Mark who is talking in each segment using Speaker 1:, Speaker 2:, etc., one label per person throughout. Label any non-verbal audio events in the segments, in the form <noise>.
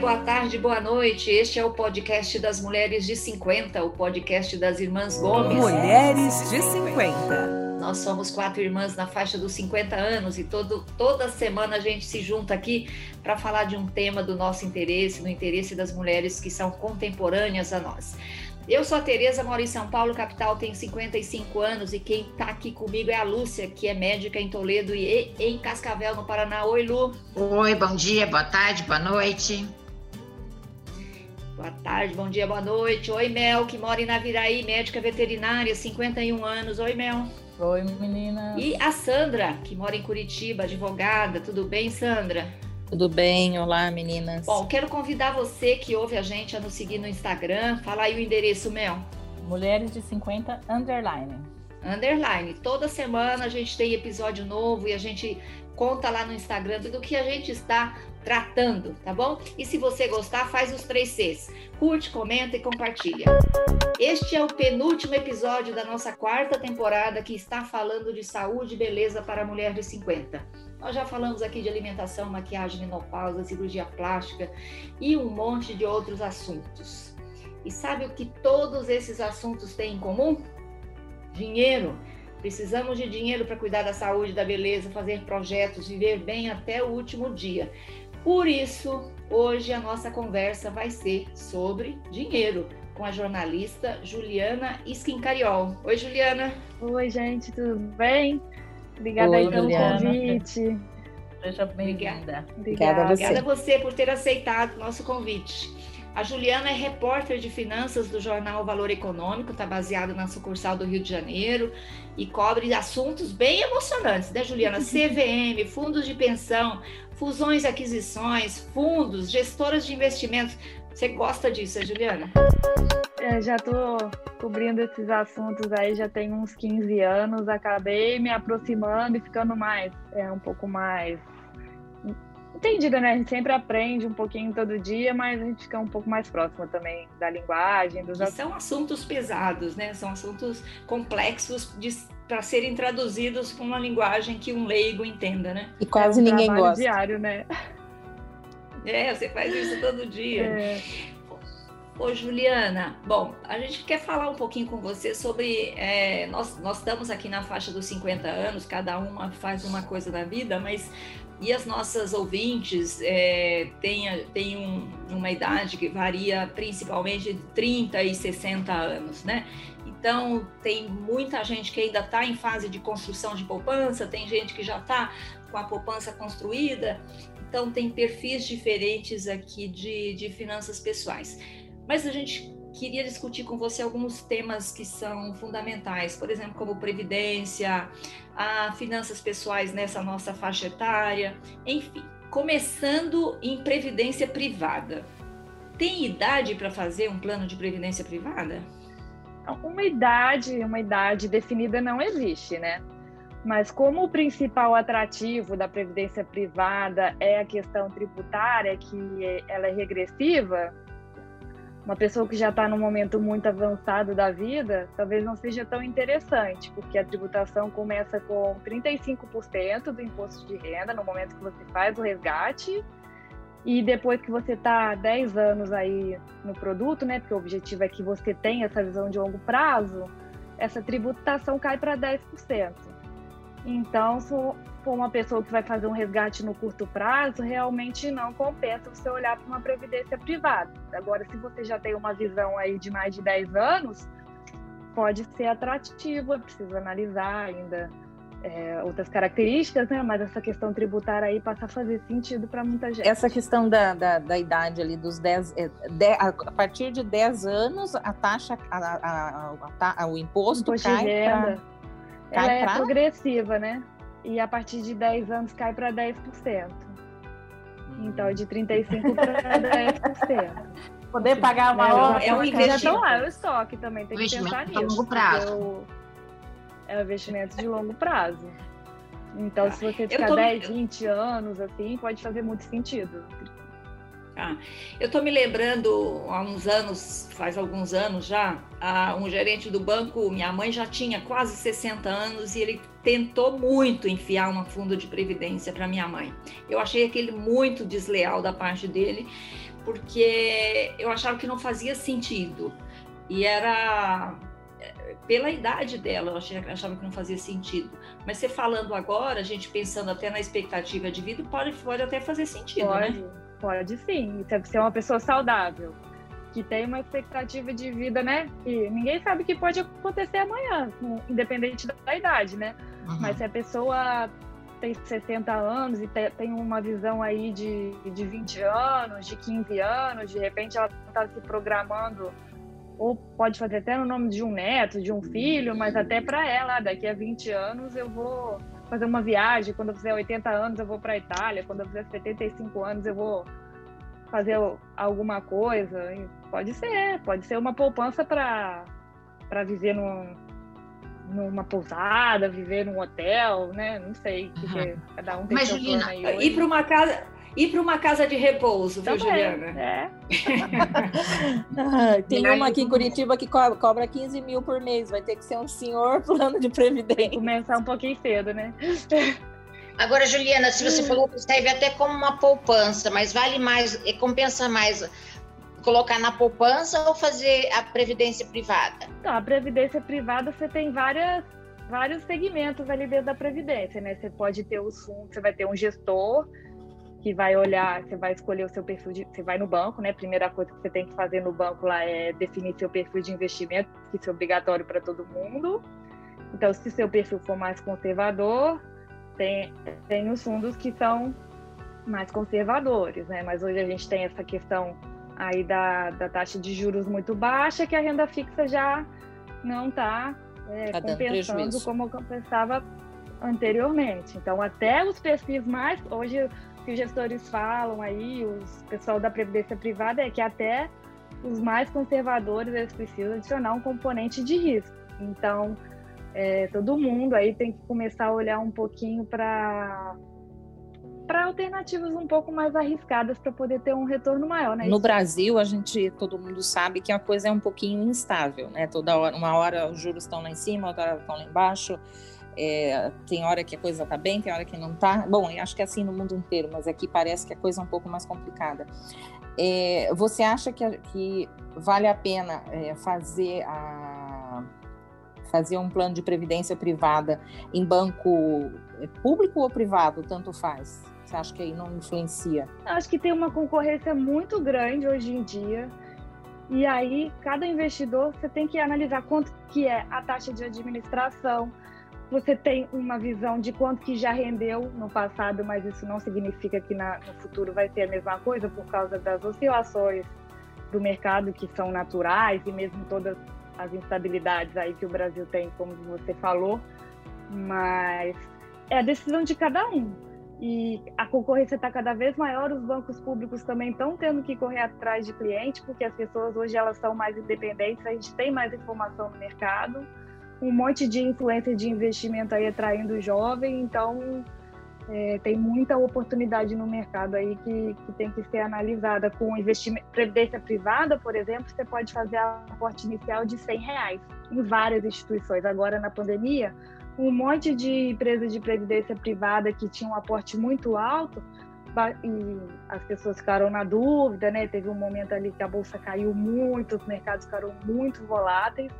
Speaker 1: boa tarde, boa noite. Este é o podcast das Mulheres de 50, o podcast das Irmãs Gomes.
Speaker 2: Mulheres de 50.
Speaker 1: Nós somos quatro irmãs na faixa dos 50 anos e todo, toda semana a gente se junta aqui para falar de um tema do nosso interesse, no interesse das mulheres que são contemporâneas a nós. Eu sou a Tereza, moro em São Paulo, capital, tenho 55 anos e quem está aqui comigo é a Lúcia, que é médica em Toledo e em Cascavel, no Paraná. Oi, Lu.
Speaker 3: Oi, bom dia, boa tarde, boa noite.
Speaker 1: Boa tarde, bom dia, boa noite. Oi, Mel, que mora em Naviraí, médica veterinária, 51 anos. Oi, Mel.
Speaker 4: Oi, menina.
Speaker 1: E a Sandra, que mora em Curitiba, advogada. Tudo bem, Sandra?
Speaker 4: Tudo bem? Olá, meninas.
Speaker 1: Bom, quero convidar você que ouve a gente a nos seguir no Instagram. Fala aí o endereço, Mel.
Speaker 4: Mulheres de 50 underline.
Speaker 1: Underline. Toda semana a gente tem episódio novo e a gente conta lá no Instagram do que a gente está tratando, tá bom? E se você gostar, faz os três Cs. Curte, comenta e compartilha. Este é o penúltimo episódio da nossa quarta temporada que está falando de saúde e beleza para a mulher de 50. Nós já falamos aqui de alimentação, maquiagem, menopausa, cirurgia plástica e um monte de outros assuntos. E sabe o que todos esses assuntos têm em comum? Dinheiro. Precisamos de dinheiro para cuidar da saúde, da beleza, fazer projetos, viver bem até o último dia. Por isso, hoje a nossa conversa vai ser sobre dinheiro com a jornalista Juliana Skincariol. Oi, Juliana.
Speaker 5: Oi, gente, tudo bem? Obrigada Oi, aí pelo Juliana. convite.
Speaker 4: Seja bem-vinda.
Speaker 1: Obrigada. a você. Obrigada a você por ter aceitado o nosso convite. A Juliana é repórter de finanças do jornal Valor Econômico, está baseado na sucursal do Rio de Janeiro e cobre assuntos bem emocionantes, né, Juliana? <laughs> CVM, fundos de pensão, fusões e aquisições, fundos, gestoras de investimentos. Você gosta disso, né, Juliana?
Speaker 5: É, já estou cobrindo esses assuntos aí já tem uns 15 anos. Acabei me aproximando e ficando mais, é, um pouco mais entendida, né? A gente sempre aprende um pouquinho todo dia, mas a gente fica um pouco mais próximo também da linguagem, dos
Speaker 1: São assuntos pesados, né? São assuntos complexos para serem traduzidos com uma linguagem que um leigo entenda, né?
Speaker 4: E quase é um ninguém gosta.
Speaker 5: diário, né?
Speaker 1: É, você faz isso todo dia. É. Ô, Juliana, bom, a gente quer falar um pouquinho com você sobre. É, nós, nós estamos aqui na faixa dos 50 anos, cada uma faz uma coisa da vida, mas. E as nossas ouvintes é, têm, têm um, uma idade que varia principalmente de 30 e 60 anos, né? Então, tem muita gente que ainda está em fase de construção de poupança, tem gente que já está com a poupança construída. Então, tem perfis diferentes aqui de, de finanças pessoais. Mas a gente queria discutir com você alguns temas que são fundamentais, por exemplo, como previdência, a finanças pessoais nessa nossa faixa etária, enfim. Começando em previdência privada. Tem idade para fazer um plano de previdência privada?
Speaker 5: Uma idade, uma idade definida não existe, né? Mas como o principal atrativo da previdência privada é a questão tributária, que ela é regressiva, uma pessoa que já está num momento muito avançado da vida, talvez não seja tão interessante, porque a tributação começa com 35% do imposto de renda no momento que você faz o resgate, e depois que você está 10 anos aí no produto, né, porque o objetivo é que você tenha essa visão de longo prazo, essa tributação cai para 10%. Então, for uma pessoa que vai fazer um resgate no curto prazo, realmente não compensa você olhar para uma previdência privada. Agora, se você já tem uma visão aí de mais de 10 anos, pode ser atrativo, é preciso analisar ainda é, outras características, né? Mas essa questão tributária aí passa a fazer sentido para muita gente.
Speaker 4: Essa questão da, da, da idade ali dos 10, é, a partir de 10 anos, a taxa, a, a, a, o imposto, imposto cai
Speaker 5: para... Ela é progressiva, né? E a partir de 10 anos cai para 10%. Então, de 35% para 10%.
Speaker 4: Poder pagar uma hora
Speaker 5: é um investimento. Já lá, é o estoque também, tem que pensar nisso.
Speaker 3: de longo prazo.
Speaker 5: É um investimento de longo prazo. Então, se você ficar tô... 10, 20 anos, assim, pode fazer muito sentido.
Speaker 1: Ah, eu estou me lembrando, há uns anos, faz alguns anos já, um gerente do banco, minha mãe já tinha quase 60 anos e ele tentou muito enfiar um fundo de previdência para minha mãe. Eu achei aquele muito desleal da parte dele, porque eu achava que não fazia sentido. E era pela idade dela, eu achava que não fazia sentido. Mas você falando agora, a gente pensando até na expectativa de vida, pode, pode até fazer sentido,
Speaker 5: né? pode,
Speaker 1: né?
Speaker 5: Pode sim. Você é uma pessoa saudável, que tem uma expectativa de vida, né? Que ninguém sabe o que pode acontecer amanhã, independente da idade, né? Uhum. Mas se a pessoa tem 60 anos e tem uma visão aí de, de 20 anos, de 15 anos, de repente ela está se programando ou pode fazer até no nome de um neto, de um filho, mas até para ela, daqui a 20 anos eu vou fazer uma viagem, quando eu fizer 80 anos eu vou para a Itália, quando eu fizer 75 anos eu vou fazer alguma coisa. Pode ser, pode ser uma poupança para viver num, numa pousada, viver num hotel, né? Não sei, porque cada um tem
Speaker 1: Mas, Juliana. Ir para uma casa Ir para uma casa de repouso, viu, Juliana?
Speaker 5: É. <laughs>
Speaker 4: ah, tem uma aqui em Curitiba que cobra 15 mil por mês. Vai ter que ser um senhor <laughs> plano de previdência.
Speaker 5: Começar um pouquinho cedo, né?
Speaker 3: Agora, Juliana, se você falou que serve até como uma poupança, mas vale mais, compensa mais colocar na poupança ou fazer a previdência privada?
Speaker 5: Então, a previdência privada você tem várias vários segmentos ali dentro da previdência, né? Você pode ter os fundos, você vai ter um gestor, que vai olhar, você vai escolher o seu perfil de, você vai no banco, né? Primeira coisa que você tem que fazer no banco lá é definir seu perfil de investimento, que isso é obrigatório para todo mundo. Então, se seu perfil for mais conservador, tem, tem os fundos que são mais conservadores, né? Mas hoje a gente tem essa questão aí da, da taxa de juros muito baixa, que a renda fixa já não está é, tá compensando como compensava anteriormente. Então, até os perfis mais hoje que os gestores falam aí, os pessoal da previdência privada, é que até os mais conservadores eles precisam adicionar um componente de risco. Então, é, todo mundo aí tem que começar a olhar um pouquinho para para alternativas um pouco mais arriscadas para poder ter um retorno maior, né?
Speaker 4: No Brasil, a gente, todo mundo sabe que a coisa é um pouquinho instável, né? Toda hora, uma hora os juros estão lá em cima, outra hora estão lá embaixo. É, tem hora que a coisa está bem, tem hora que não está. Bom, eu acho que é assim no mundo inteiro, mas aqui parece que a coisa é um pouco mais complicada. É, você acha que, que, vale a pena é, fazer, a, fazer um plano de previdência privada em banco é, público ou privado? Tanto faz. Você acha que aí não influencia?
Speaker 5: Acho que tem uma concorrência muito grande hoje em dia. E aí, cada investidor, você tem que analisar quanto que é a taxa de administração, você tem uma visão de quanto que já rendeu no passado, mas isso não significa que na, no futuro vai ser a mesma coisa por causa das oscilações do mercado que são naturais e mesmo todas as instabilidades aí que o Brasil tem, como você falou, mas é a decisão de cada um. E a concorrência está cada vez maior, os bancos públicos também estão tendo que correr atrás de cliente, porque as pessoas hoje elas são mais independentes, a gente tem mais informação no mercado um monte de influência de investimento aí atraindo o jovem, então é, tem muita oportunidade no mercado aí que, que tem que ser analisada. Com investimento, previdência privada, por exemplo, você pode fazer aporte inicial de 100 reais em várias instituições. Agora, na pandemia, um monte de empresas de previdência privada que tinham um aporte muito alto e as pessoas ficaram na dúvida, né? Teve um momento ali que a bolsa caiu muito, os mercados ficaram muito voláteis.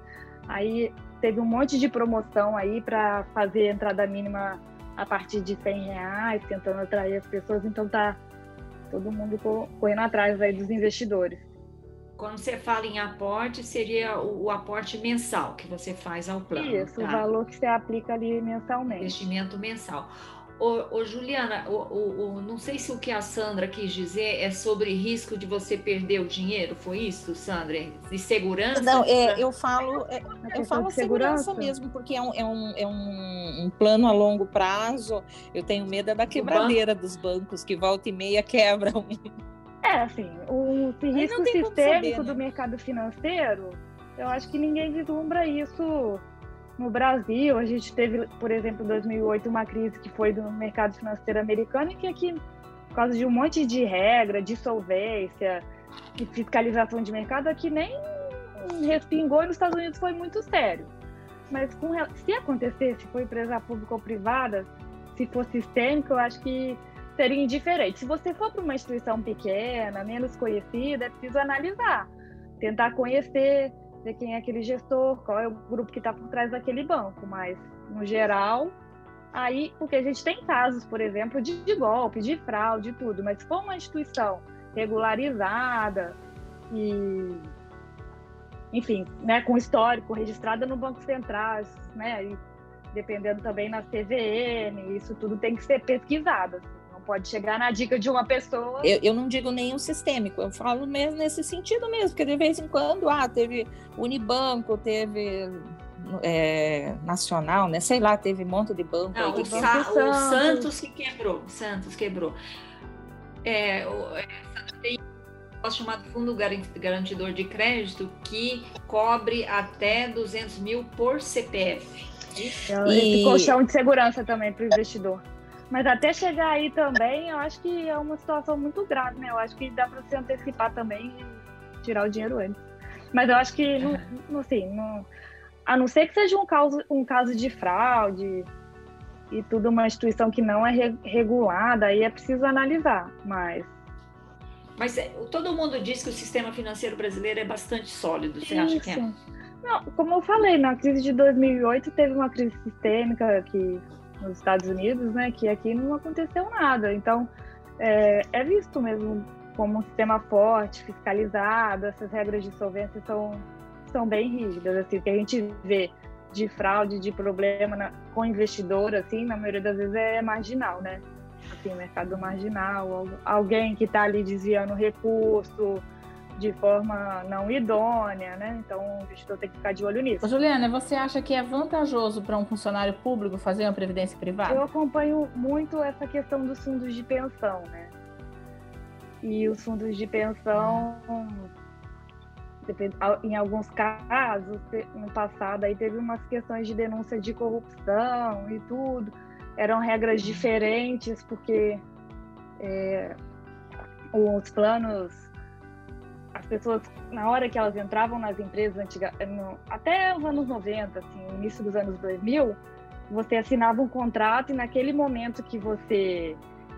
Speaker 5: Aí teve um monte de promoção aí para fazer entrada mínima a partir de 100 reais, tentando atrair as pessoas. Então tá todo mundo correndo atrás aí dos investidores.
Speaker 1: Quando você fala em aporte, seria o, o aporte mensal que você faz ao plano.
Speaker 5: Isso, tá? o valor que você aplica ali mensalmente.
Speaker 1: Investimento mensal. Ô, ô Juliana, ô, ô, não sei se o que a Sandra quis dizer é sobre risco de você perder o dinheiro, foi isso, Sandra? De segurança?
Speaker 4: Não, é, eu falo, é, eu falo segurança. segurança mesmo, porque é um, é, um, é um, um, plano a longo prazo. Eu tenho medo é da quebradeira dos bancos, que volta e meia quebram.
Speaker 5: É, assim, o risco sistêmico saber, né? do mercado financeiro, eu acho que ninguém vislumbra isso no Brasil, a gente teve, por exemplo, em 2008, uma crise que foi do mercado financeiro americano e que aqui por causa de um monte de regra, dissolvência e fiscalização de mercado que nem respingou e nos Estados Unidos foi muito sério. Mas com, se acontecer, se for empresa pública ou privada, se for sistêmico, eu acho que seria indiferente. Se você for para uma instituição pequena, menos conhecida, é preciso analisar, tentar conhecer, ver quem é aquele gestor, qual é o grupo que está por trás daquele banco. Mas, no geral, aí, porque a gente tem casos, por exemplo, de, de golpe, de fraude, tudo, mas for uma instituição regularizada e enfim, né, com histórico registrada no Banco Central, né, e dependendo também na CVM, isso tudo tem que ser pesquisado. Não pode chegar na dica de uma pessoa.
Speaker 4: Eu, eu não digo nenhum sistêmico, eu falo mesmo nesse sentido mesmo, porque de vez em quando, ah, teve Unibanco, teve é, nacional, né? Sei lá, teve um monte de banco.
Speaker 1: Não, o, Sa Santos. o Santos que quebrou, Santos quebrou. É, o, é, tem negócio chamado Fundo Garantidor de Crédito, que cobre até 200 mil por CPF.
Speaker 5: Então, esse colchão de segurança também para o investidor. Mas até chegar aí também, eu acho que é uma situação muito grave, né? Eu acho que dá para se antecipar também e tirar o dinheiro antes. Mas eu acho que, não, não, assim, não, a não ser que seja um caso, um caso de fraude e tudo, uma instituição que não é regulada, aí é preciso analisar. Mas
Speaker 1: mas é, todo mundo diz que o sistema financeiro brasileiro é bastante sólido. Você Isso. acha que é?
Speaker 5: Não, como eu falei, na crise de 2008 teve uma crise sistêmica aqui nos Estados Unidos, né? Que aqui não aconteceu nada. Então é, é visto mesmo como um sistema forte, fiscalizado. Essas regras de solvência são são bem rígidas. Assim, o que a gente vê de fraude, de problema na, com investidor, assim, na maioria das vezes é marginal, né? assim, mercado marginal, alguém que está ali desviando recurso de forma não idônea, né? Então o investidor tem que ficar de olho nisso.
Speaker 4: Juliana, você acha que é vantajoso para um funcionário público fazer uma previdência privada?
Speaker 5: Eu acompanho muito essa questão dos fundos de pensão, né? E os fundos de pensão, em alguns casos, no passado, aí teve umas questões de denúncia de corrupção e tudo eram regras diferentes, porque é, os planos, as pessoas, na hora que elas entravam nas empresas antigas, até os anos 90, assim, início dos anos 2000, você assinava um contrato e naquele momento que você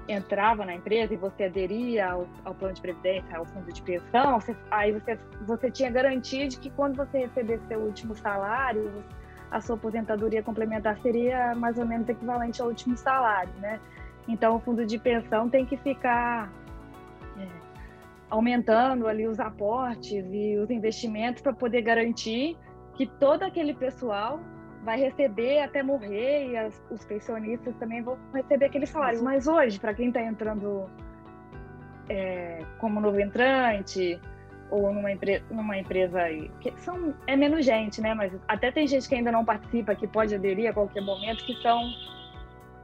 Speaker 5: entrava na empresa e você aderia ao, ao plano de previdência, ao fundo de pensão, você, aí você, você tinha garantia de que quando você recebesse seu último salário, a sua aposentadoria complementar seria mais ou menos equivalente ao último salário, né? Então, o fundo de pensão tem que ficar aumentando ali os aportes e os investimentos para poder garantir que todo aquele pessoal vai receber até morrer e as, os pensionistas também vão receber aquele salário. Mas hoje, para quem está entrando é, como novo entrante, ou numa, empre numa empresa aí, que são, é menos gente, né? Mas até tem gente que ainda não participa, que pode aderir a qualquer momento, que são.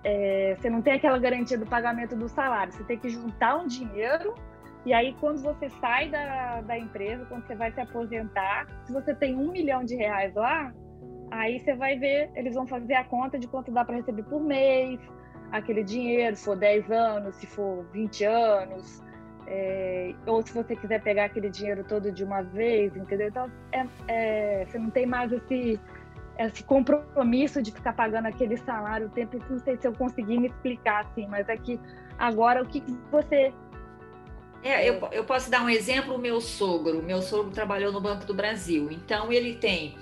Speaker 5: É, você não tem aquela garantia do pagamento do salário, você tem que juntar um dinheiro e aí, quando você sai da, da empresa, quando você vai se aposentar, se você tem um milhão de reais lá, aí você vai ver, eles vão fazer a conta de quanto dá para receber por mês, aquele dinheiro, se for 10 anos, se for 20 anos, é, ou se você quiser pegar aquele dinheiro todo de uma vez, entendeu? Então, é, é, você não tem mais esse, esse compromisso de ficar pagando aquele salário o tempo. Não sei se eu consegui me explicar assim, mas é que agora o que, que você.
Speaker 1: É, eu, eu posso dar um exemplo, o meu sogro. Meu sogro trabalhou no Banco do Brasil, então ele tem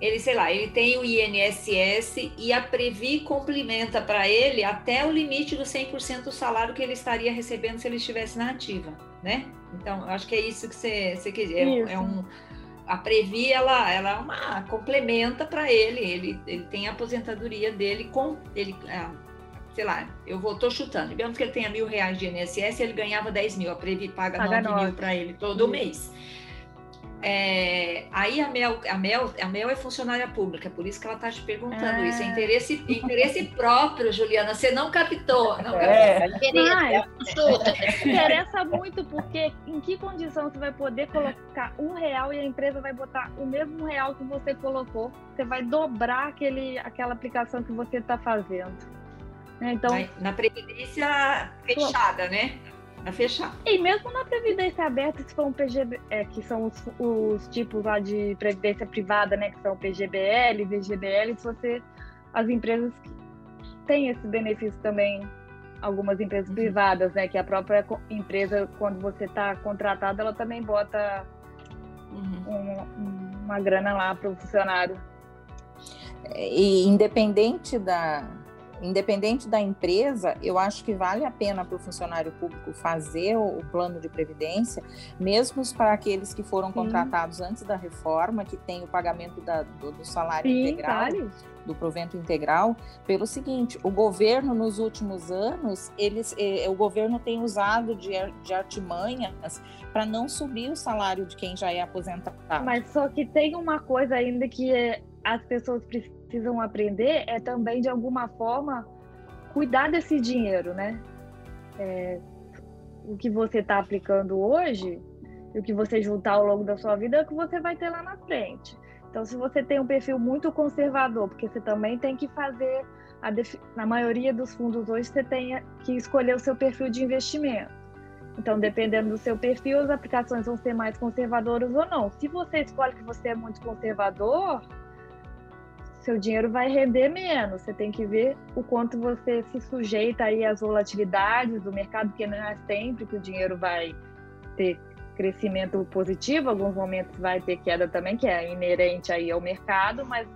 Speaker 1: ele, sei lá, ele tem o INSS e a Previ complementa para ele até o limite do 100% do salário que ele estaria recebendo se ele estivesse na ativa, né? Então, eu acho que é isso que você, você quer dizer. É, é um, a Previ, ela, ela é uma complementa para ele, ele, ele tem a aposentadoria dele com, ele, sei lá, eu vou, tô chutando, digamos que ele tenha mil reais de INSS, ele ganhava 10 mil, a Previ paga, paga 9 mil para ele todo isso. mês. É, aí a Mel, a, Mel, a Mel é funcionária pública, por isso que ela está te perguntando isso. É ah. interesse, interesse próprio, Juliana. Você não captou. Não
Speaker 5: é. interessa muito, porque em que condição você vai poder colocar um real e a empresa vai botar o mesmo real que você colocou? Você vai dobrar aquele, aquela aplicação que você está fazendo.
Speaker 1: Né? Então, na previdência fechada, né? Na fechada.
Speaker 5: E mesmo na previdência aberta, se for um PGB, é, que são os, os, tipos lá de previdência privada, né? Que são PGBL, VGBL, se você. As empresas têm esse benefício também, algumas empresas uhum. privadas, né? Que a própria empresa, quando você está contratado, ela também bota uhum. um, uma grana lá para o funcionário.
Speaker 4: E independente da, independente da empresa, eu acho que vale a pena para o funcionário público fazer o, plano de previdência, mesmo para aqueles que foram contratados Sim. antes da reforma, que tem o pagamento da, do, do, salário Sim, integral, vale. do provento integral, pelo seguinte: o governo nos últimos anos, eles, eh, o governo tem usado de, de artimanhas para não subir o salário de quem já é aposentado.
Speaker 5: Mas só que tem uma coisa ainda que é, as pessoas precisam precisam aprender é também, de alguma forma, cuidar desse dinheiro, né? É, o que você está aplicando hoje e o que você juntar ao longo da sua vida é o que você vai ter lá na frente. Então, se você tem um perfil muito conservador, porque você também tem que fazer, a na maioria dos fundos hoje, você tem que escolher o seu perfil de investimento. Então, dependendo do seu perfil, as aplicações vão ser mais conservadoras ou não. Se você escolhe que você é muito conservador, seu dinheiro vai render menos. Você tem que ver o quanto você se sujeita aí às volatilidades do mercado, porque não é sempre que o dinheiro vai ter crescimento positivo, alguns momentos vai ter queda também, que é inerente aí ao mercado, mas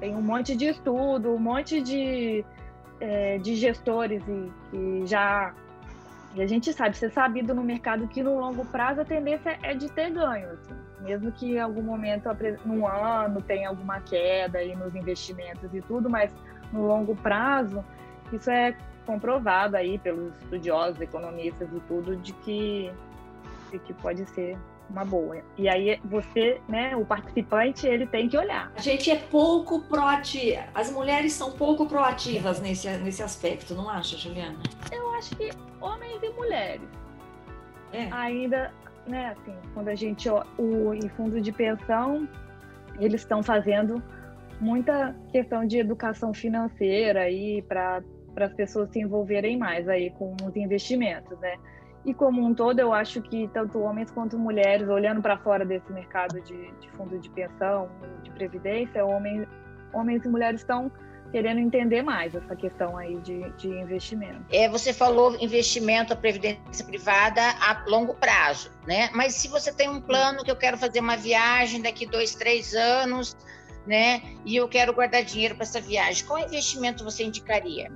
Speaker 5: tem um monte de estudo, um monte de, é, de gestores e, que já e a gente sabe, ser sabido no mercado que no longo prazo a tendência é de ter ganho. Assim mesmo que em algum momento, num ano, tenha alguma queda aí nos investimentos e tudo, mas no longo prazo, isso é comprovado aí pelos estudiosos, economistas e tudo, de que, de que pode ser uma boa. E aí você, né, o participante, ele tem que olhar.
Speaker 1: A gente é pouco proativa. As mulheres são pouco proativas nesse, nesse aspecto, não acha, Juliana?
Speaker 5: Eu acho que homens e mulheres é. ainda né, assim, quando a gente o em fundo de pensão, eles estão fazendo muita questão de educação financeira aí para para as pessoas se envolverem mais aí com os investimentos, né? E como um todo, eu acho que tanto homens quanto mulheres, olhando para fora desse mercado de, de fundo de pensão, de previdência, homens, homens e mulheres estão querendo entender mais essa questão aí de, de investimento.
Speaker 3: É, você falou investimento, a previdência privada a longo prazo, né? Mas se você tem um plano que eu quero fazer uma viagem daqui dois, três anos, né? E eu quero guardar dinheiro para essa viagem, qual investimento você indicaria?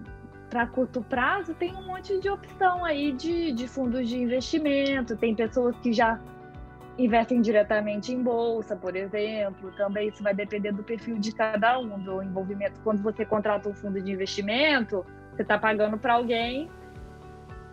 Speaker 5: Para curto prazo, tem um monte de opção aí de, de fundos de investimento. Tem pessoas que já investem diretamente em bolsa, por exemplo. Também isso vai depender do perfil de cada um, do envolvimento. Quando você contrata um fundo de investimento, você está pagando para alguém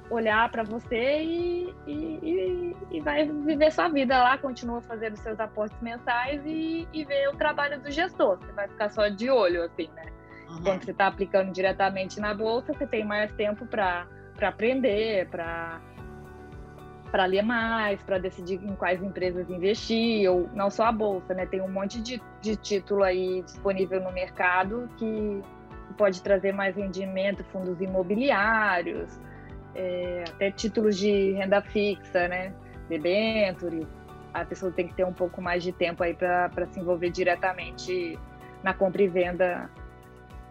Speaker 5: olhar para você e, e, e, vai viver sua vida lá, continua fazendo seus aportes mensais e, e ver o trabalho do gestor. Você vai ficar só de olho, assim, né? Uhum. Quando você está aplicando diretamente na bolsa, você tem mais tempo para aprender, para para ler mais, para decidir em quais empresas investir, ou não só a bolsa, né? Tem um monte de, de título aí disponível no mercado que pode trazer mais rendimento, fundos imobiliários, é, até títulos de renda fixa, né? Debentures. A pessoa tem que ter um pouco mais de tempo aí para se envolver diretamente na compra e venda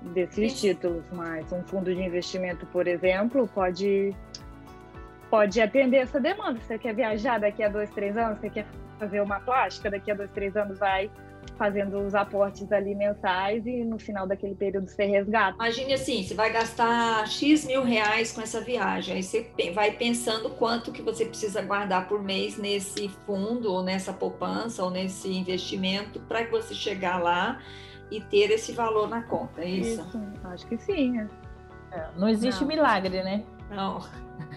Speaker 5: desses títulos, mas um fundo de investimento, por exemplo, pode pode atender essa demanda. Você quer viajar daqui a dois, três anos, você quer fazer uma plástica, daqui a dois, três anos vai fazendo os aportes ali mensais e no final daquele período você resgata.
Speaker 1: Imagine assim, você vai gastar X mil reais com essa viagem, aí você vai pensando quanto que você precisa guardar por mês nesse fundo, ou nessa poupança, ou nesse investimento, para que você chegar lá e ter esse valor na conta, é isso? isso
Speaker 5: acho que sim.
Speaker 4: É. É, não existe não. milagre, né?
Speaker 1: Não.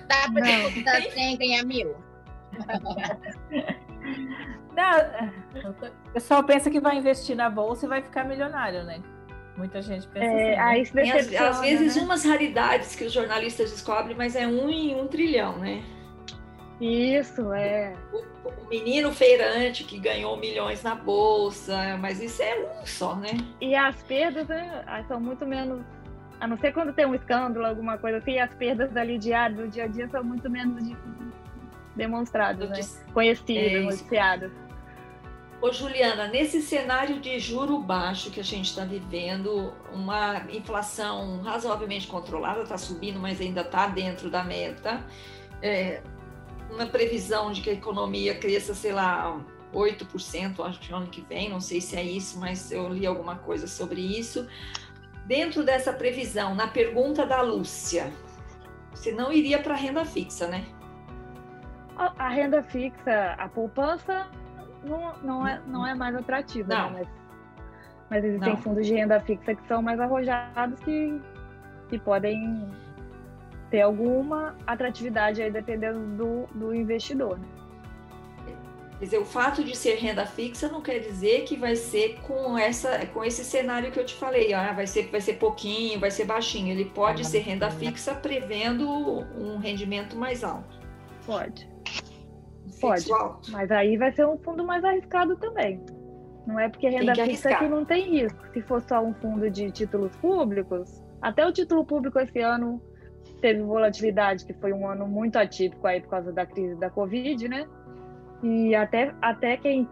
Speaker 3: Dá para dar 100 ganhar mil? <laughs>
Speaker 4: Não, o pessoal pensa que vai investir na bolsa e vai ficar milionário, né? Muita gente pensa é,
Speaker 1: assim. Né? Às, às, vezes né? umas raridades que os jornalistas descobrem, mas é um em um trilhão, né?
Speaker 5: Isso, é.
Speaker 1: O, o, menino feirante que ganhou milhões na bolsa, mas isso é um só, né?
Speaker 5: E as perdas né, são muito menos A não ser quando tem um escândalo, alguma coisa assim, as perdas ali diárias, do dia a dia, são muito menos de, demonstradas, né? Conhecidas, é noticiadas.
Speaker 1: Ô, Juliana, nesse cenário de juro baixo que a gente está vivendo, uma inflação razoavelmente controlada, está subindo, mas ainda está dentro da meta, é, uma previsão de que a economia cresça, sei lá, 8%, acho que ano que vem, não sei se é isso, mas eu li alguma coisa sobre isso. Dentro dessa previsão, na pergunta da Lúcia, você não iria para a renda fixa, né?
Speaker 5: A renda fixa, a poupança não, não, é, não é mais atrativa, né? mas, mas existem não. fundos de renda fixa que são mais arrojados que, que podem ter alguma atratividade aí dependendo do, do investidor. Né?
Speaker 1: Quer dizer, o fato de ser renda fixa não quer dizer que vai ser com, essa, com esse cenário que eu te falei, ah, vai, ser, vai ser pouquinho, vai ser baixinho. Ele pode ser renda fixa prevendo um rendimento mais alto.
Speaker 5: Pode. Pode. Alto. Mas aí vai ser um fundo mais arriscado também. Não é porque renda que fixa que não tem risco. Se for só um fundo de títulos públicos, até o título público esse ano teve volatilidade, que foi um ano muito atípico aí por causa da crise da Covid, né? E até, até quem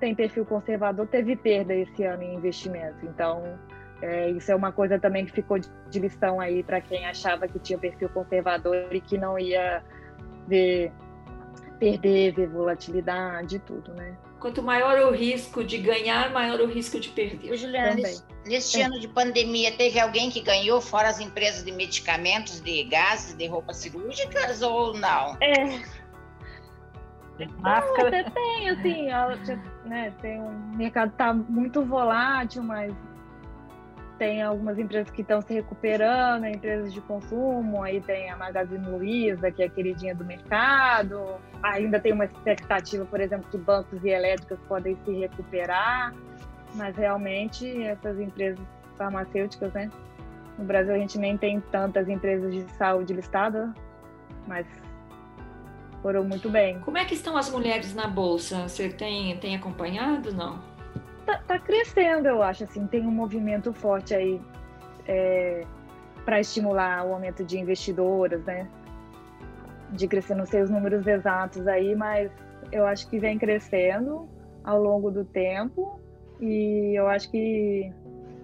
Speaker 5: tem perfil conservador teve perda esse ano em investimento. Então, é, isso é uma coisa também que ficou de lição aí para quem achava que tinha perfil conservador e que não ia ver perder, ver volatilidade e tudo, né?
Speaker 1: Quanto maior o risco de ganhar, maior o risco de perder.
Speaker 3: Juliana, nesse, neste é. ano de pandemia, teve alguém que ganhou fora as empresas de medicamentos, de gases, de roupas cirúrgicas ou não?
Speaker 5: É, Máscara. Não, até tem, assim, ela, né, tem um o mercado está muito volátil, mas tem algumas empresas que estão se recuperando, empresas de consumo, aí tem a Magazine Luiza, que é a queridinha do mercado. Ainda tem uma expectativa, por exemplo, que bancos e elétricas podem se recuperar, mas realmente essas empresas farmacêuticas, né? No Brasil a gente nem tem tantas empresas de saúde listadas, mas foram muito bem.
Speaker 1: Como é que estão as mulheres na bolsa? Você tem, tem acompanhado, não?
Speaker 5: Tá, tá crescendo, eu acho. Assim, tem um movimento forte aí é, para estimular o aumento de investidoras, né? De crescer, não sei os números exatos aí, mas eu acho que vem crescendo ao longo do tempo e eu acho que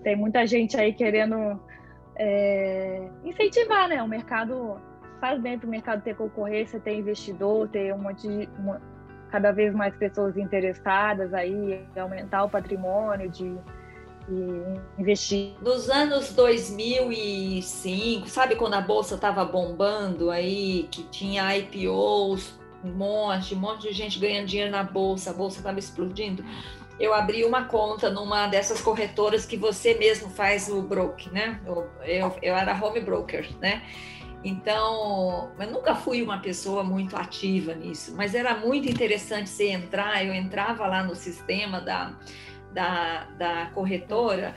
Speaker 5: tem muita gente aí querendo é, incentivar, né? O mercado faz bem para o mercado ter concorrência, ter investidor, ter um monte de, cada vez mais pessoas interessadas aí, aumentar o patrimônio de, investir.
Speaker 1: Nos anos 2005, sabe quando a bolsa estava bombando aí, que tinha IPOs, um monte, um monte de gente ganhando dinheiro na bolsa, a bolsa estava explodindo. Eu abri uma conta numa dessas corretoras que você mesmo faz o broke, né? Eu, eu, eu era home broker, né? Então, eu nunca fui uma pessoa muito ativa nisso, mas era muito interessante você entrar. Eu entrava lá no sistema da, da, da corretora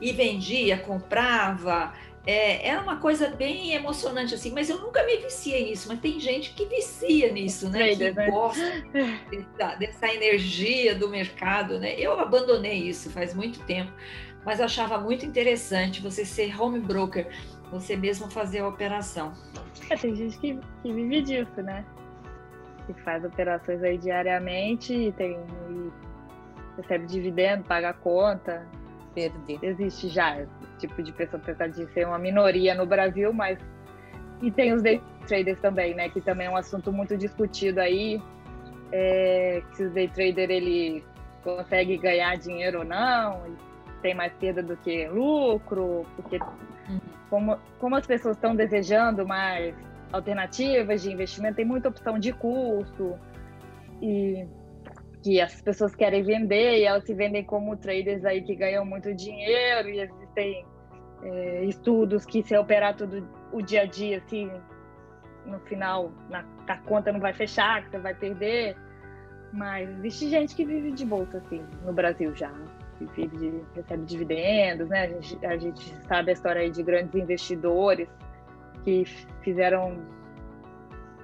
Speaker 1: e vendia, comprava. É, era uma coisa bem emocionante assim, mas eu nunca me vicia nisso. Mas tem gente que vicia nisso, né? que né? gosta dessa, dessa energia do mercado, né? Eu abandonei isso faz muito tempo, mas achava muito interessante você ser home broker você mesmo fazer a operação.
Speaker 5: É, tem gente que, que vive disso, né? Que faz operações aí diariamente e tem e recebe dividendo, paga conta. Perder. Existe já esse tipo de pessoa, apesar de ser uma minoria no Brasil, mas. E tem os day traders também, né? Que também é um assunto muito discutido aí. É, se o day trader ele consegue ganhar dinheiro ou não, tem mais perda do que lucro, porque como, como as pessoas estão desejando mais alternativas de investimento, tem muita opção de custo e que as pessoas querem vender e elas se vendem como traders aí que ganham muito dinheiro e existem é, estudos que se operar tudo o dia a dia assim no final na, a conta não vai fechar que você vai perder. Mas existe gente que vive de bolsa assim no Brasil já que vive, recebe dividendos, né? A gente, a gente sabe a história aí de grandes investidores que fizeram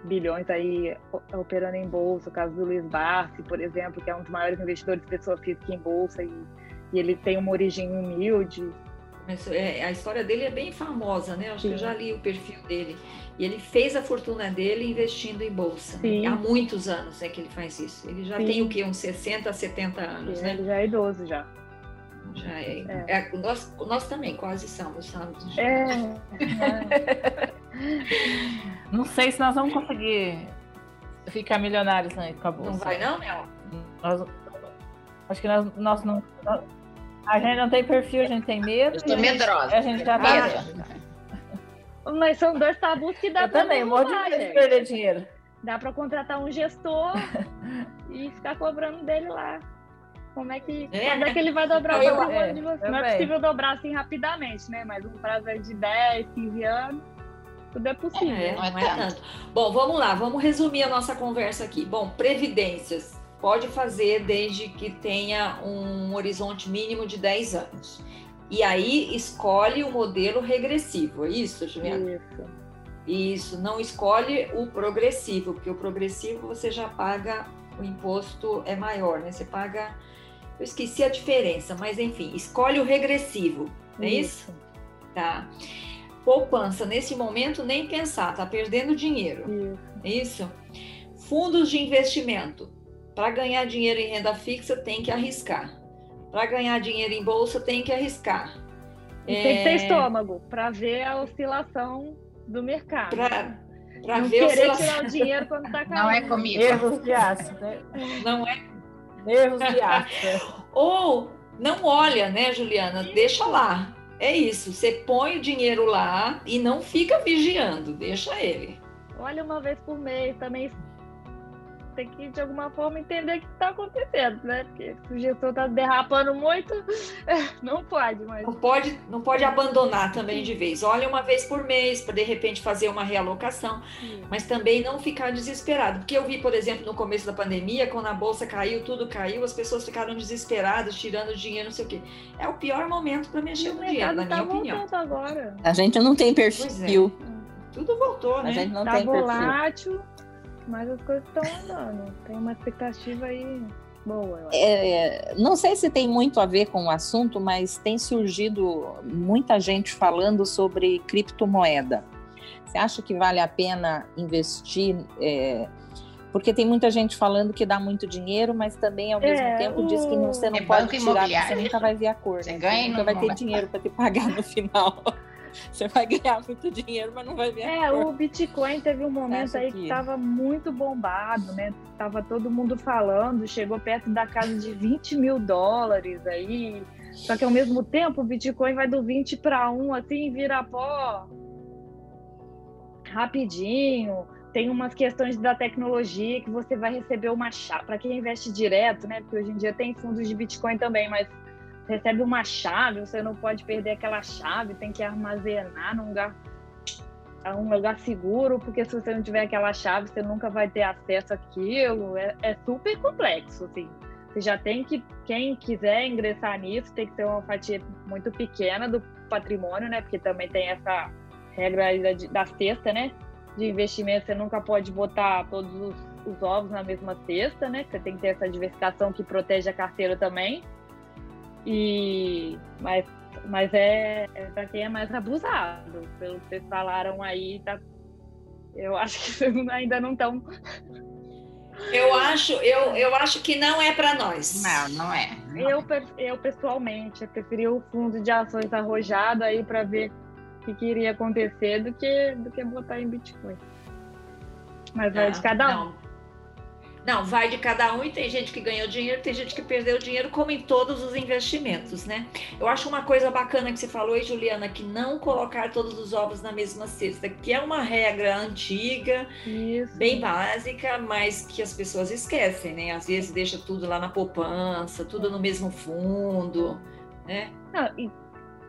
Speaker 5: bilhões aí operando em bolsa, o caso do Luiz Barsi, por exemplo, que é um dos maiores investidores de pessoa física em bolsa e, e ele tem uma origem humilde,
Speaker 1: Mas é, a história dele é bem famosa, né? Acho Sim. que eu já li o perfil dele. E ele fez a fortuna dele investindo em bolsa. Sim. Há muitos anos é que ele faz isso. Ele já Sim. tem o quê? Uns 60, 70 anos, Sim, né?
Speaker 5: Ele já é idoso já.
Speaker 1: Já é. é. é nós, nós também quase somos, sabe?
Speaker 5: É. é.
Speaker 4: não sei se nós vamos conseguir ficar milionários né, com a bolsa.
Speaker 1: Não vai não, Mel? Nós,
Speaker 4: acho que nós, nós não... Nós, a gente não tem perfil, a gente tem medo.
Speaker 3: Eu tô medrosa.
Speaker 4: A gente já tá.
Speaker 5: Mas são dois tabus que dá
Speaker 4: eu pra também, um monte de perder dinheiro.
Speaker 5: Dá para contratar um gestor <laughs> e ficar cobrando dele lá. Como é que, é. quando é que ele vai dobrar o patrimônio é, de você? Não é possível dobrar assim rapidamente, né? Mas um prazo de 10, 15 anos, tudo é possível. É,
Speaker 1: não é, não é tanto. Bom, vamos lá, vamos resumir a nossa conversa aqui. Bom, previdências pode fazer desde que tenha um horizonte mínimo de 10 anos. E aí escolhe o modelo regressivo, é isso, Juliana? Isso. Isso, não escolhe o progressivo, porque o progressivo você já paga, o imposto é maior, né? Você paga. Eu esqueci a diferença, mas enfim, escolhe o regressivo, não é isso? isso? Tá. Poupança, nesse momento, nem pensar, tá perdendo dinheiro. Isso. É isso? Fundos de investimento para ganhar dinheiro em renda fixa, tem que arriscar. Para ganhar dinheiro em bolsa, tem que arriscar.
Speaker 5: E é... tem que ter estômago para ver a oscilação do mercado.
Speaker 1: Para ver
Speaker 5: querer oscilação. tirar o dinheiro quando está caindo.
Speaker 3: Não é comigo.
Speaker 4: Erros de aço. Né?
Speaker 1: Não é.
Speaker 4: Erros de aço. <laughs>
Speaker 1: Ou não olha, né, Juliana? Deixa lá. É isso. Você põe o dinheiro lá e não fica vigiando. Deixa ele.
Speaker 5: Olha uma vez por mês também tem que, de alguma forma, entender o que está acontecendo, né? Porque se o gestor está derrapando muito, <laughs> não pode mais.
Speaker 1: Não pode, não pode abandonar também de vez. Olha uma vez por mês para, de repente, fazer uma realocação, Sim. mas também não ficar desesperado. Porque eu vi, por exemplo, no começo da pandemia, quando a bolsa caiu, tudo caiu, as pessoas ficaram desesperadas, tirando dinheiro, não sei o quê. É o pior momento para mexer no dinheiro, na tá minha opinião.
Speaker 5: Agora.
Speaker 4: A gente não tem perfil.
Speaker 1: É. Tudo voltou, né?
Speaker 4: A gente não
Speaker 5: tá
Speaker 4: tem
Speaker 5: volátil. perfil mas as coisas estão andando. Tem uma expectativa aí boa.
Speaker 4: É, não sei se tem muito a ver com o assunto, mas tem surgido muita gente falando sobre criptomoeda. Você acha que vale a pena investir? É, porque tem muita gente falando que dá muito dinheiro, mas também ao mesmo é, tempo o... diz que você não é pode tirar, você nunca vai ver a cor. Você, né? ganha nunca vai ter dinheiro para te pagar no final. <laughs> Você vai ganhar muito dinheiro, mas não vai ver.
Speaker 5: É, o Bitcoin teve um momento aí que estava muito bombado, né? Tava todo mundo falando, chegou perto da casa de 20 mil dólares aí. Só que ao mesmo tempo o Bitcoin vai do 20 para 1, assim, vira pó rapidinho. Tem umas questões da tecnologia que você vai receber uma chave. Para quem investe direto, né? Porque hoje em dia tem fundos de Bitcoin também, mas recebe uma chave, você não pode perder aquela chave, tem que armazenar num lugar, um lugar seguro, porque se você não tiver aquela chave, você nunca vai ter acesso àquilo. É, é super complexo, assim. Você já tem que, quem quiser ingressar nisso, tem que ter uma fatia muito pequena do patrimônio, né? Porque também tem essa regra da, da cesta, né? De investimento, você nunca pode botar todos os, os ovos na mesma cesta, né? Você tem que ter essa diversificação que protege a carteira também. E, mas, mas é, é para quem é mais abusado. Pelo que vocês falaram aí, tá, eu acho que <laughs> ainda não estão.
Speaker 1: Eu acho, eu, eu acho que não é para nós.
Speaker 3: Não, não é.
Speaker 5: Não. Eu, eu pessoalmente eu preferi o fundo de ações arrojado aí para ver o que, que iria acontecer do que do que botar em Bitcoin. Mas vai de cada um. Não.
Speaker 1: Não, vai de cada um e tem gente que ganhou dinheiro, tem gente que perdeu dinheiro, como em todos os investimentos, né? Eu acho uma coisa bacana que você falou aí, Juliana, que não colocar todos os ovos na mesma cesta, que é uma regra antiga, Isso. bem básica, mas que as pessoas esquecem, né? Às vezes deixa tudo lá na poupança, tudo no mesmo fundo, né?
Speaker 5: Não, e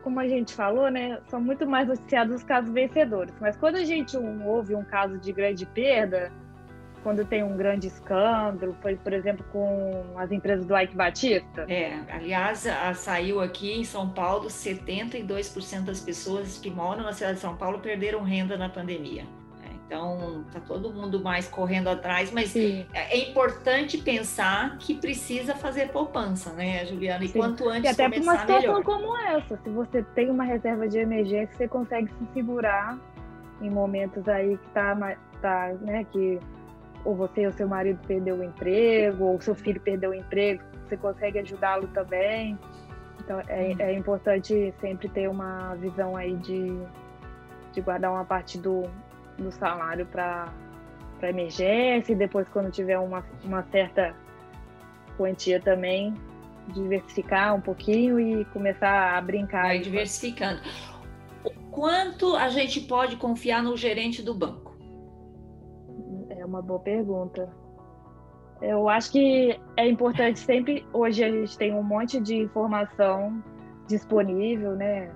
Speaker 5: como a gente falou, né, são muito mais noticiados os casos vencedores. Mas quando a gente ouve um caso de grande perda, quando tem um grande escândalo, foi, por exemplo, com as empresas do Ike Batista?
Speaker 1: É, aliás, a, saiu aqui em São Paulo, 72% das pessoas que moram na cidade de São Paulo perderam renda na pandemia. Né? Então, tá todo mundo mais correndo atrás, mas Sim. é, é importante pensar que precisa fazer poupança, né, Juliana? E Sim. quanto antes
Speaker 5: e até
Speaker 1: para
Speaker 5: uma situação
Speaker 1: melhor.
Speaker 5: como essa, se você tem uma reserva de emergência, você consegue se segurar em momentos aí que tá, tá né, que ou você ou seu marido perdeu o emprego, ou seu filho perdeu o emprego, você consegue ajudá-lo também. Então é, é importante sempre ter uma visão aí de, de guardar uma parte do, do salário para emergência e depois quando tiver uma, uma certa quantia também diversificar um pouquinho e começar a brincar.
Speaker 1: Vai diversificando. O quanto a gente pode confiar no gerente do banco?
Speaker 5: Uma boa pergunta. Eu acho que é importante sempre. Hoje a gente tem um monte de informação disponível, né?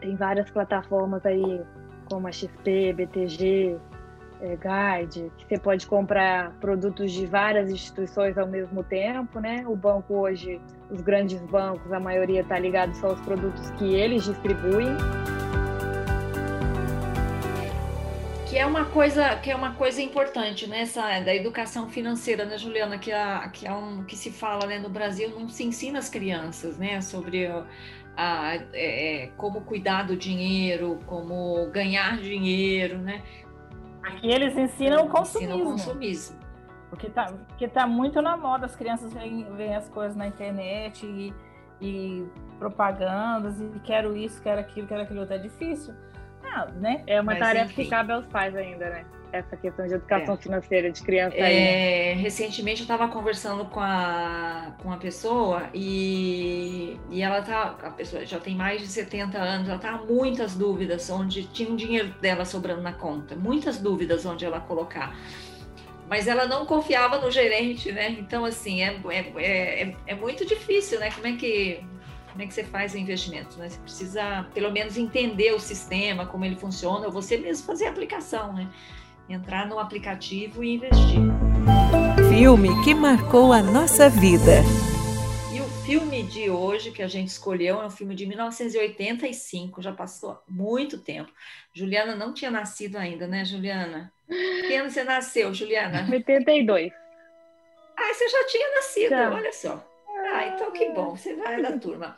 Speaker 5: Tem várias plataformas aí como a XP, BTG, é, Guide, que você pode comprar produtos de várias instituições ao mesmo tempo, né? O banco hoje, os grandes bancos, a maioria está ligado só aos produtos que eles distribuem.
Speaker 1: Que é uma coisa, que é uma coisa importante, né? Essa, da educação financeira, né, Juliana? Que, é, que é um que se fala né, no Brasil, não se ensina as crianças, né? Sobre a, é, é, como cuidar do dinheiro, como ganhar dinheiro, né?
Speaker 4: Aqui eles ensinam o consumismo.
Speaker 1: Ensinam consumismo.
Speaker 4: Porque tá, porque tá muito na moda, as crianças veem, veem as coisas na internet e, e propagandas, e quero isso, quero aquilo, quero aquilo outro. É difícil. Ah, né?
Speaker 5: É uma Mas, tarefa enfim. que cabe aos pais ainda, né? essa questão de educação é. financeira de criança
Speaker 1: é, recentemente eu estava conversando com a, com uma pessoa e, e ela tá a pessoa já tem mais de 70 anos ela tá muitas dúvidas onde tinha um dinheiro dela sobrando na conta muitas dúvidas onde ela colocar mas ela não confiava no gerente né então assim é, é, é, é muito difícil né como é que como é que você faz o investimento, né? Você precisa, pelo menos, entender o sistema, como ele funciona, ou você mesmo fazer a aplicação, né? entrar no aplicativo e investir.
Speaker 2: Filme que marcou a nossa vida.
Speaker 1: E o filme de hoje que a gente escolheu é um filme de 1985, já passou muito tempo. Juliana não tinha nascido ainda, né, Juliana? Que ano você nasceu, Juliana?
Speaker 5: 82.
Speaker 1: Ah, você já tinha nascido, já. olha só. Ah, então que bom, você vai da <laughs> turma.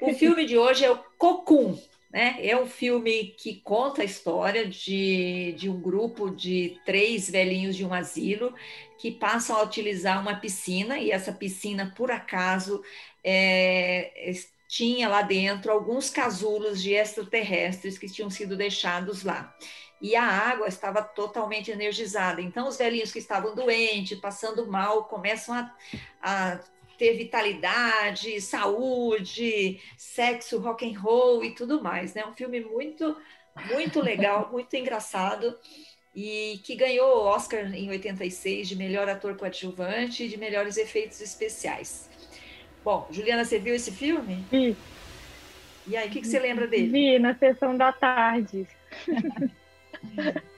Speaker 1: O filme de hoje é o Cocum, né? É um filme que conta a história de, de um grupo de três velhinhos de um asilo que passam a utilizar uma piscina, e essa piscina, por acaso, é, tinha lá dentro alguns casulos de extraterrestres que tinham sido deixados lá. E a água estava totalmente energizada. Então, os velhinhos que estavam doentes, passando mal, começam a, a ter vitalidade, saúde, sexo, rock and roll e tudo mais, né? Um filme muito, muito legal, <laughs> muito engraçado e que ganhou o Oscar em 86 de melhor ator coadjuvante e de melhores efeitos especiais. Bom, Juliana, você viu esse filme?
Speaker 5: Vi.
Speaker 1: E aí, o que, que você lembra dele?
Speaker 5: Vi na sessão da tarde. <laughs>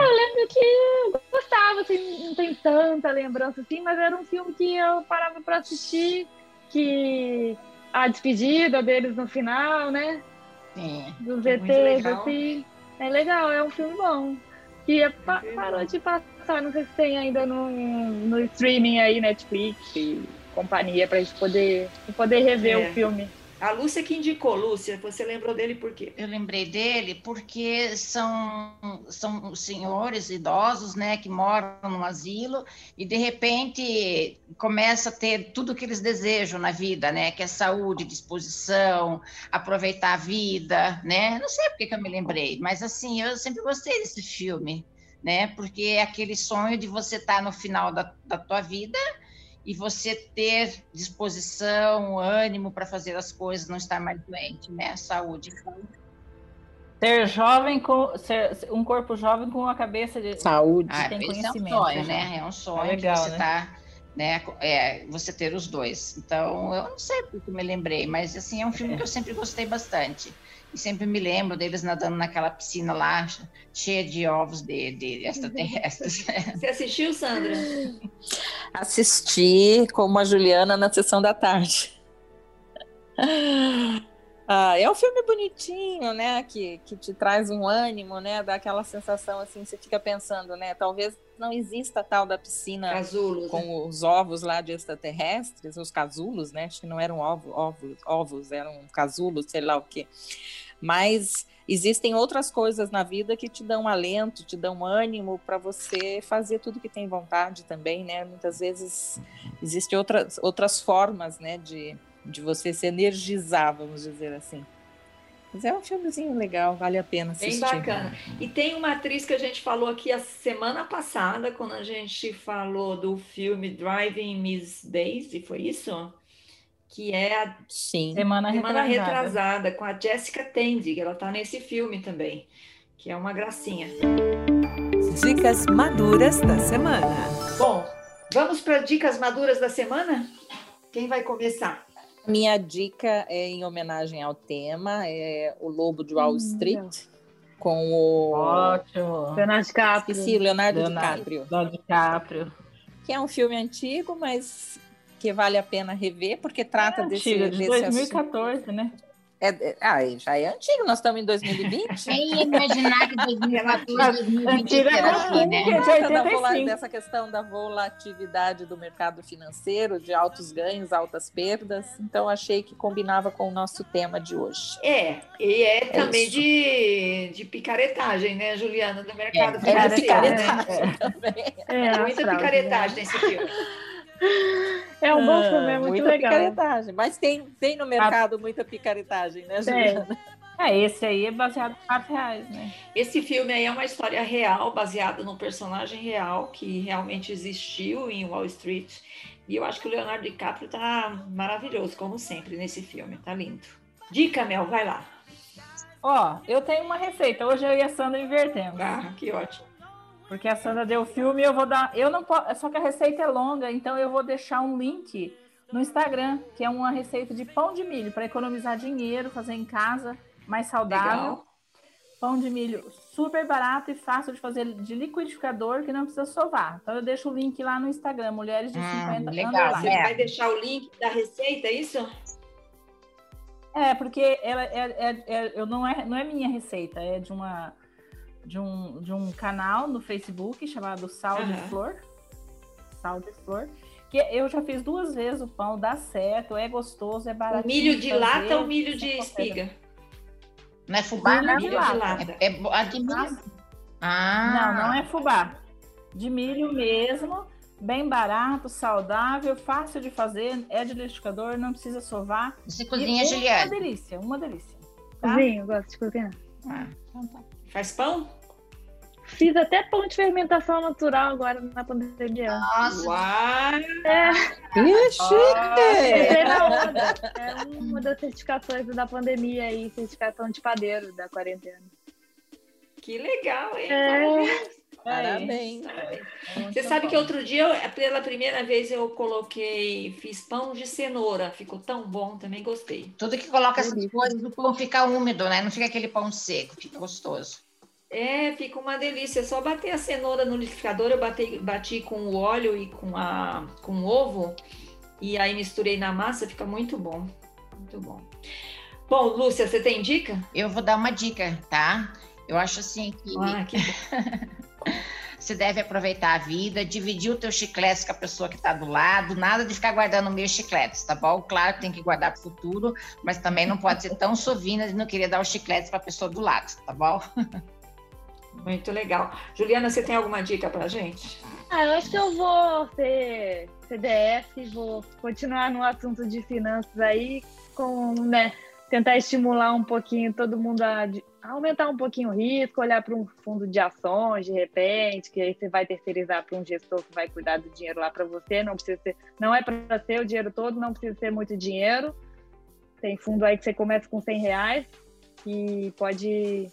Speaker 5: Ah, eu lembro que eu gostava, assim, não tem tanta lembrança assim, mas era um filme que eu parava para assistir, que a despedida deles no final, né?
Speaker 1: Sim.
Speaker 5: Dos ETs, assim. É legal, é um filme bom. Que é pa parou de passar, não sei se tem ainda no, no streaming aí, Netflix e companhia, pra gente poder, poder rever é. o filme.
Speaker 1: A Lúcia que indicou, Lúcia, você lembrou dele por quê?
Speaker 3: Eu lembrei dele porque são, são senhores idosos, né, que moram no asilo e de repente começa a ter tudo o que eles desejam na vida, né, que é saúde, disposição, aproveitar a vida, né? Não sei por que eu me lembrei, mas assim, eu sempre gostei desse filme, né? Porque é aquele sonho de você estar no final da, da tua vida e você ter disposição, ânimo para fazer as coisas, não estar mais doente, né? Saúde.
Speaker 4: Ser jovem com ser, um corpo jovem com a cabeça de
Speaker 3: saúde, ah, tem conhecimento. É um sonho, né? É um sonho é
Speaker 4: legal,
Speaker 3: você né? tá, né? É, você ter os dois. Então, eu não sei porque me lembrei, mas assim é um filme é. que eu sempre gostei bastante. E sempre me lembro deles nadando naquela piscina lá, cheia de ovos de, de extraterrestres. <laughs>
Speaker 1: Você assistiu, Sandra?
Speaker 4: Assisti como a Juliana na sessão da tarde. <laughs> Ah, é um filme bonitinho, né? Que, que te traz um ânimo, né? Dá aquela sensação assim, você fica pensando, né? Talvez não exista tal da piscina
Speaker 1: casulos,
Speaker 4: com
Speaker 1: né?
Speaker 4: os ovos lá de extraterrestres, os casulos, né? Acho que não eram ovos, ovos, ovos eram casulos, sei lá o quê. Mas existem outras coisas na vida que te dão alento, te dão ânimo para você fazer tudo que tem vontade também, né? Muitas vezes existem outras, outras formas, né, de, de você se energizar, vamos dizer assim. Mas é um filmezinho legal, vale a pena assistir.
Speaker 1: Bem bacana. E tem uma atriz que a gente falou aqui a semana passada, quando a gente falou do filme Driving Miss Daisy, foi isso? que é a
Speaker 4: Sim.
Speaker 1: Semana, Semana retrasada. retrasada. com a Jessica Tandy, ela está nesse filme também, que é uma gracinha.
Speaker 2: Dicas maduras da semana.
Speaker 1: Bom, vamos para dicas maduras da semana? Quem vai começar?
Speaker 4: Minha dica é em homenagem ao tema, é o Lobo de Wall hum, Street. Hum, com o.
Speaker 5: Ótimo. Leonardo DiCaprio.
Speaker 4: Esqueci, Leonardo, Leonardo DiCaprio.
Speaker 5: Leonardo DiCaprio.
Speaker 4: Que é um filme antigo, mas que vale a pena rever, porque trata é desse,
Speaker 5: antiga, de desse 2014, assunto. né?
Speaker 4: É, é, ah, já é antigo, nós estamos em 2020.
Speaker 3: Quem ia imaginar que 2014, 2020 era assim, né?
Speaker 4: Da dessa questão da volatilidade do mercado financeiro, de altos ganhos, altas perdas. Então, achei que combinava com o nosso tema de hoje.
Speaker 1: É, e é, é também de, de picaretagem, né, Juliana, do mercado
Speaker 4: é,
Speaker 1: financeiro.
Speaker 4: É picaretagem
Speaker 1: né? também. É, Muita picaretagem nesse filme. <laughs>
Speaker 5: É um bom filme, é muito
Speaker 4: muita
Speaker 5: legal.
Speaker 4: picaretagem. Mas tem, tem no mercado a... muita picaretagem, né, Juliana?
Speaker 5: É, esse aí é baseado em fatos reais, né?
Speaker 1: Esse filme aí é uma história real, baseada num personagem real que realmente existiu em Wall Street. E eu acho que o Leonardo DiCaprio tá maravilhoso, como sempre, nesse filme. Tá lindo. Dica, Mel, vai lá.
Speaker 5: Ó, eu tenho uma receita. Hoje eu e a Sandra invertemos.
Speaker 1: Ah, que ótimo.
Speaker 5: Porque a Sandra deu o filme, eu vou dar. Eu não posso. Só que a receita é longa, então eu vou deixar um link no Instagram, que é uma receita de pão de milho para economizar dinheiro, fazer em casa, mais saudável. Legal. Pão de milho super barato e fácil de fazer de liquidificador que não precisa sovar. Então eu deixo o link lá no Instagram, Mulheres de hum, 50
Speaker 1: Legal. Você é. vai deixar o link da receita, é isso?
Speaker 5: É, porque ela é, é, é, eu não é, não é minha receita, é de uma de um, de um canal no Facebook chamado Sal de uhum. Flor. Sal de Flor. Que eu já fiz duas vezes o pão, dá certo, é gostoso, é barato.
Speaker 1: Milho de lata ou milho de espiga?
Speaker 3: Não é fubá,
Speaker 5: milho, milho de lata.
Speaker 3: É, é, de milho.
Speaker 5: Ah. Não, não é fubá. De milho mesmo, bem barato, saudável, fácil de fazer, é de liquidificador, não precisa sovar.
Speaker 3: Você cozinha, Juliana?
Speaker 5: Uma delícia, uma delícia. Tá? Cozinho, gosto de cozinhar. Ah,
Speaker 1: então tá. Faz pão?
Speaker 5: Fiz até pão de fermentação natural agora na pandemia.
Speaker 1: Nossa! Uau!
Speaker 5: É.
Speaker 4: Ixi!
Speaker 5: É uma das certificações da pandemia aí, certificação de padeiro da quarentena.
Speaker 1: Que legal, hein?
Speaker 5: É.
Speaker 4: Parabéns.
Speaker 1: É. Você sabe que outro dia, eu, pela primeira vez, eu coloquei, fiz pão de cenoura. Ficou tão bom, também gostei.
Speaker 3: Tudo que coloca essas coisas, o pão fica úmido, né? Não fica aquele pão seco, fica gostoso.
Speaker 1: É, fica uma delícia. É só bater a cenoura no liquidificador, eu bati, bati com o óleo e com, a, com o ovo, e aí misturei na massa, fica muito bom. Muito bom. Bom, Lúcia, você tem dica?
Speaker 3: Eu vou dar uma dica, tá? Eu acho assim que.
Speaker 1: Ah, que... <laughs>
Speaker 3: você deve aproveitar a vida, dividir o teu chiclete com a pessoa que está do lado, nada de ficar guardando meus chicletes, tá bom? Claro que tem que guardar para o futuro, mas também não pode ser tão sovina de não querer dar os chicletes para a pessoa do lado, tá bom? <laughs>
Speaker 1: Muito legal. Juliana, você tem alguma dica para gente?
Speaker 5: Ah, eu acho que eu vou ser CDF, vou continuar no assunto de finanças aí, com, né, tentar estimular um pouquinho todo mundo a, a aumentar um pouquinho o risco, olhar para um fundo de ações, de repente, que aí você vai terceirizar para um gestor que vai cuidar do dinheiro lá para você, não precisa ser, não é para ser o dinheiro todo, não precisa ser muito dinheiro. Tem fundo aí que você começa com 100 reais e pode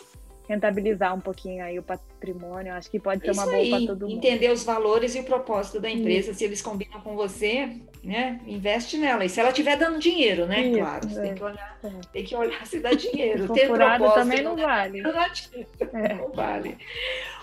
Speaker 5: rentabilizar um pouquinho aí o patrimônio. Acho que pode ser Isso uma boa para todo mundo.
Speaker 1: Entender os valores e o propósito da empresa, Isso. se eles combinam com você, né? Investe nela. E se ela estiver dando dinheiro, né? Isso, claro, é. tem, que olhar, é. tem que olhar se dá dinheiro. Ter propósito
Speaker 5: também não, vale.
Speaker 1: Não, é. não vale.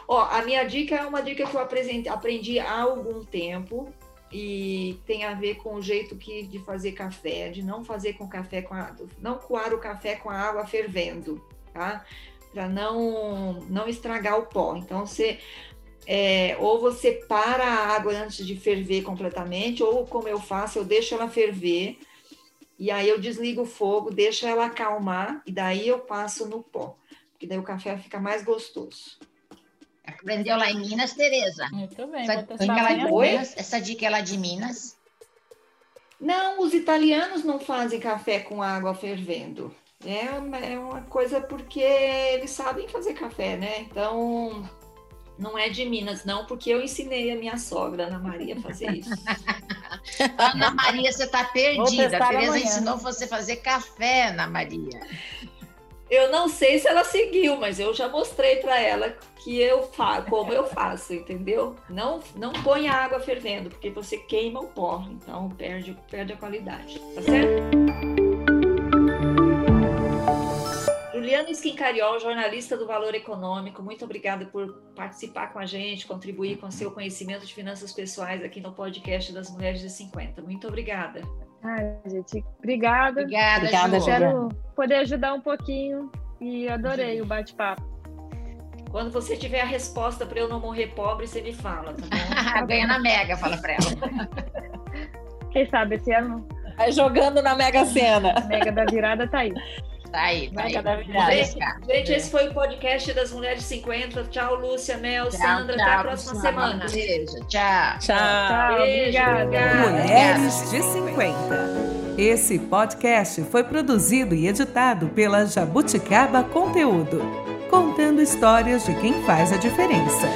Speaker 1: Ó, a minha dica é uma dica que eu aprendi há algum tempo e tem a ver com o jeito que de fazer café, de não fazer com café com a, não coar o café com a água fervendo, tá? Para não não estragar o pó. Então você é, ou você para a água antes de ferver completamente, ou como eu faço, eu deixo ela ferver e aí eu desligo o fogo, deixo ela acalmar e daí eu passo no pó, porque daí o café fica mais gostoso.
Speaker 3: Aprendeu lá em Minas, Tereza?
Speaker 4: Muito bem.
Speaker 3: Essa, dica lá de Minas, essa dica é lá de Minas?
Speaker 1: Não, os italianos não fazem café com água fervendo. É, é uma coisa porque eles sabem fazer café, né? Então, não é de Minas, não, porque eu ensinei a minha sogra, Ana Maria, a fazer isso. <laughs>
Speaker 3: Ana Maria, você está perdida. A Tereza ensinou você a fazer café, Ana Maria.
Speaker 1: Eu não sei se ela seguiu, mas eu já mostrei para ela que eu faço, como eu faço, entendeu? Não, não põe a água fervendo, porque você queima o pó, então perde, perde a qualidade, tá certo? Juliana Esquincariol, jornalista do Valor Econômico, muito obrigada por participar com a gente, contribuir com seu conhecimento de finanças pessoais aqui no podcast das Mulheres de 50. Muito obrigada.
Speaker 5: Ai, gente, obrigada.
Speaker 3: Obrigada,
Speaker 5: obrigada Ju. Quero poder ajudar um pouquinho e adorei o bate-papo.
Speaker 1: Quando você tiver a resposta para eu não morrer pobre, você me fala, tá bom? <laughs>
Speaker 3: Ganha na Mega, fala para ela.
Speaker 5: Quem sabe esse ano.
Speaker 4: Vai jogando na Mega Sena.
Speaker 5: A Mega da virada tá aí.
Speaker 3: Tá aí, tá aí.
Speaker 1: Gente, gente, esse foi o podcast das Mulheres 50. Tchau, Lúcia, Mel, tchau, Sandra. Tchau, Até a próxima semana.
Speaker 3: Beijo. Tchau.
Speaker 4: Tchau. tchau
Speaker 5: Beijo, obrigada.
Speaker 2: Mulheres de 50. Esse podcast foi produzido e editado pela Jabuticaba Conteúdo, contando histórias de quem faz a diferença.